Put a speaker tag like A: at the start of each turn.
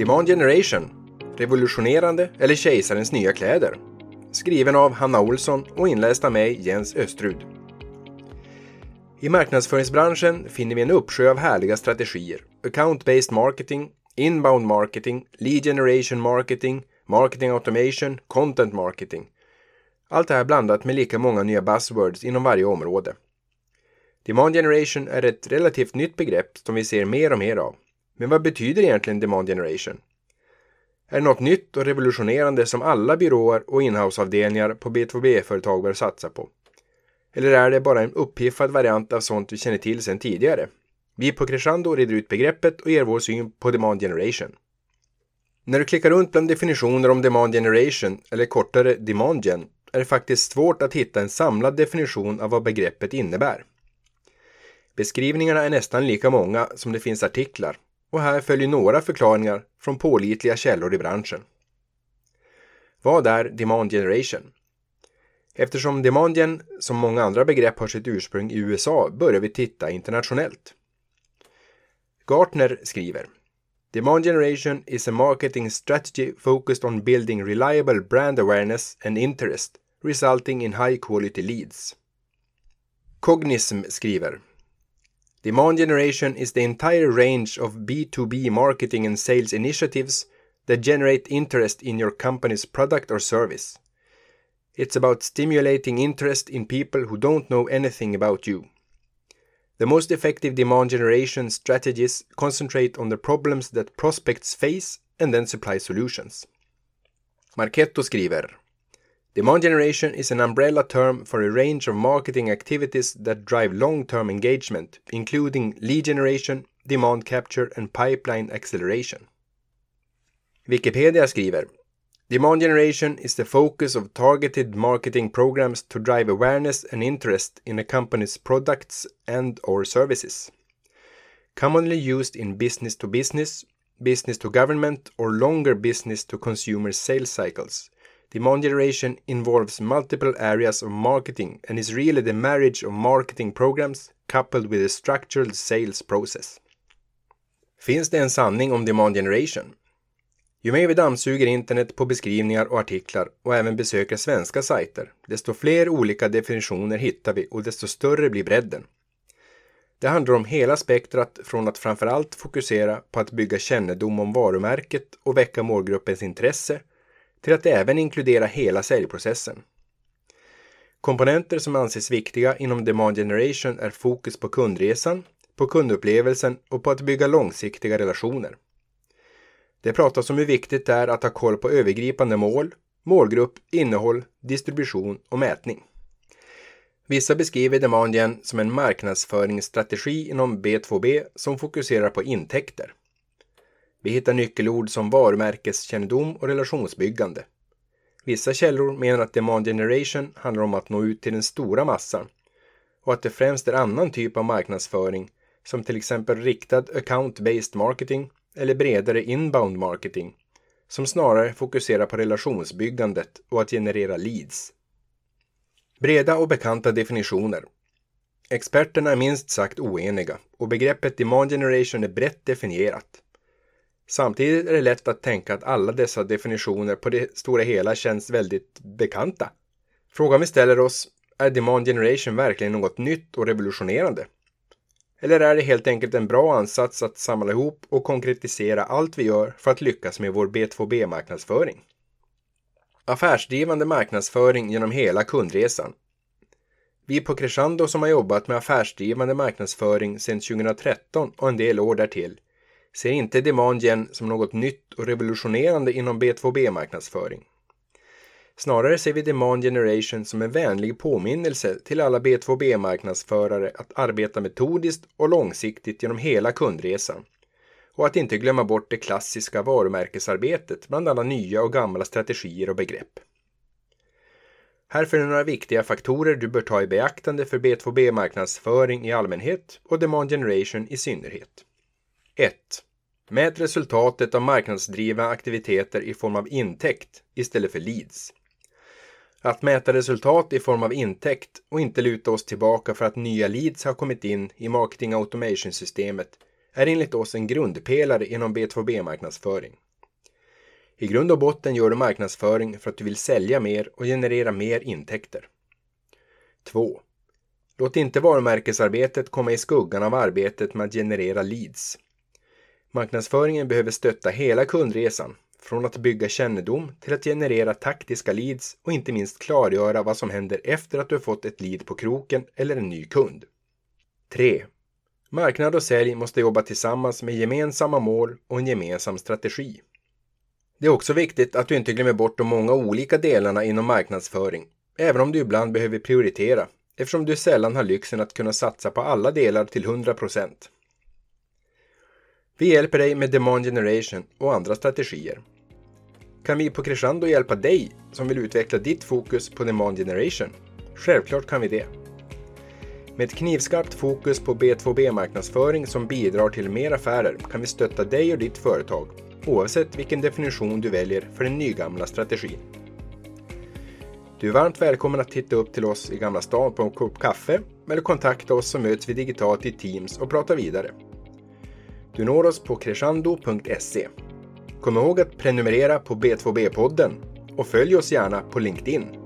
A: Demand Generation Revolutionerande eller kejsarens nya kläder? Skriven av Hanna Olsson och inläst av mig, Jens Östrud. I marknadsföringsbranschen finner vi en uppsjö av härliga strategier. Account-based marketing, inbound marketing, lead generation marketing, marketing automation, content marketing. Allt det här blandat med lika många nya buzzwords inom varje område. Demand generation är ett relativt nytt begrepp som vi ser mer och mer av. Men vad betyder egentligen demand generation? Är det något nytt och revolutionerande som alla byråer och inhouseavdelningar på B2B-företag bör satsa på? Eller är det bara en uppiffad variant av sånt vi känner till sedan tidigare? Vi på Crescendo reder ut begreppet och ger vår syn på demand generation. När du klickar runt bland definitioner om demand generation, eller kortare demand gen, är det faktiskt svårt att hitta en samlad definition av vad begreppet innebär. Beskrivningarna är nästan lika många som det finns artiklar och här följer några förklaringar från pålitliga källor i branschen. Vad är demand generation? Eftersom demand gen som många andra begrepp har sitt ursprung i USA börjar vi titta internationellt. Gartner skriver Demand generation is a marketing strategy focused on building reliable brand awareness and interest, resulting in high quality leads. Cognism skriver Demand generation is the entire range of B2B marketing and sales initiatives that generate interest in your company's product or service. It's about stimulating interest in people who don't know anything about you. The most effective demand generation strategies concentrate on the problems that prospects face and then supply solutions. Marchetto skriver Demand generation is an umbrella term for a range of marketing activities that drive long term engagement, including lead generation, demand capture and pipeline acceleration. Wikipedia skriver Demand generation is the focus of targeted marketing programs to drive awareness and interest in a company's products and or services. Commonly used in business to business, business to government or longer business to consumer sales cycles Demand generation involves multiple areas of marketing and is really the marriage of marketing programs coupled with a structured sales process. Finns det en sanning om demand generation? Ju mer vi dammsuger internet på beskrivningar och artiklar och även besöker svenska sajter, desto fler olika definitioner hittar vi och desto större blir bredden. Det handlar om hela spektrat från att framförallt fokusera på att bygga kännedom om varumärket och väcka målgruppens intresse till att även inkludera hela säljprocessen. Komponenter som anses viktiga inom demand generation är fokus på kundresan, på kundupplevelsen och på att bygga långsiktiga relationer. Det pratas om hur viktigt det är att ha koll på övergripande mål, målgrupp, innehåll, distribution och mätning. Vissa beskriver demand som en marknadsföringsstrategi inom B2B som fokuserar på intäkter. Vi hittar nyckelord som varumärkeskännedom och relationsbyggande. Vissa källor menar att demand generation handlar om att nå ut till den stora massan och att det främst är annan typ av marknadsföring som till exempel riktad account-based marketing eller bredare inbound marketing som snarare fokuserar på relationsbyggandet och att generera leads. Breda och bekanta definitioner. Experterna är minst sagt oeniga och begreppet demand generation är brett definierat. Samtidigt är det lätt att tänka att alla dessa definitioner på det stora hela känns väldigt bekanta. Frågan vi ställer oss, är demand generation verkligen något nytt och revolutionerande? Eller är det helt enkelt en bra ansats att samla ihop och konkretisera allt vi gör för att lyckas med vår B2B-marknadsföring? Affärsdrivande marknadsföring genom hela kundresan. Vi på Crescendo som har jobbat med affärsdrivande marknadsföring sedan 2013 och en del år därtill ser inte DemandGen som något nytt och revolutionerande inom B2B-marknadsföring. Snarare ser vi demand generation som en vänlig påminnelse till alla B2B-marknadsförare att arbeta metodiskt och långsiktigt genom hela kundresan och att inte glömma bort det klassiska varumärkesarbetet bland alla nya och gamla strategier och begrepp. Här följer några viktiga faktorer du bör ta i beaktande för B2B-marknadsföring i allmänhet och demand generation i synnerhet. 1. Mät resultatet av marknadsdrivna aktiviteter i form av intäkt istället för leads. Att mäta resultat i form av intäkt och inte luta oss tillbaka för att nya leads har kommit in i marketing automation-systemet är enligt oss en grundpelare inom B2B-marknadsföring. I grund och botten gör du marknadsföring för att du vill sälja mer och generera mer intäkter. 2. Låt inte varumärkesarbetet komma i skuggan av arbetet med att generera leads. Marknadsföringen behöver stötta hela kundresan, från att bygga kännedom till att generera taktiska leads och inte minst klargöra vad som händer efter att du fått ett lead på kroken eller en ny kund. 3. Marknad och sälj måste jobba tillsammans med gemensamma mål och en gemensam strategi. Det är också viktigt att du inte glömmer bort de många olika delarna inom marknadsföring, även om du ibland behöver prioritera, eftersom du sällan har lyxen att kunna satsa på alla delar till 100%. Vi hjälper dig med demand generation och andra strategier. Kan vi på Crescendo hjälpa dig som vill utveckla ditt fokus på demand generation? Självklart kan vi det. Med ett knivskarpt fokus på B2B-marknadsföring som bidrar till mer affärer kan vi stötta dig och ditt företag, oavsett vilken definition du väljer för den nygamla strategin. Du är varmt välkommen att titta upp till oss i Gamla stan på en kopp kaffe eller kontakta oss så möts vi digitalt i Teams och pratar vidare. Du når oss på crescendo.se. Kom ihåg att prenumerera på B2B-podden och följ oss gärna på LinkedIn.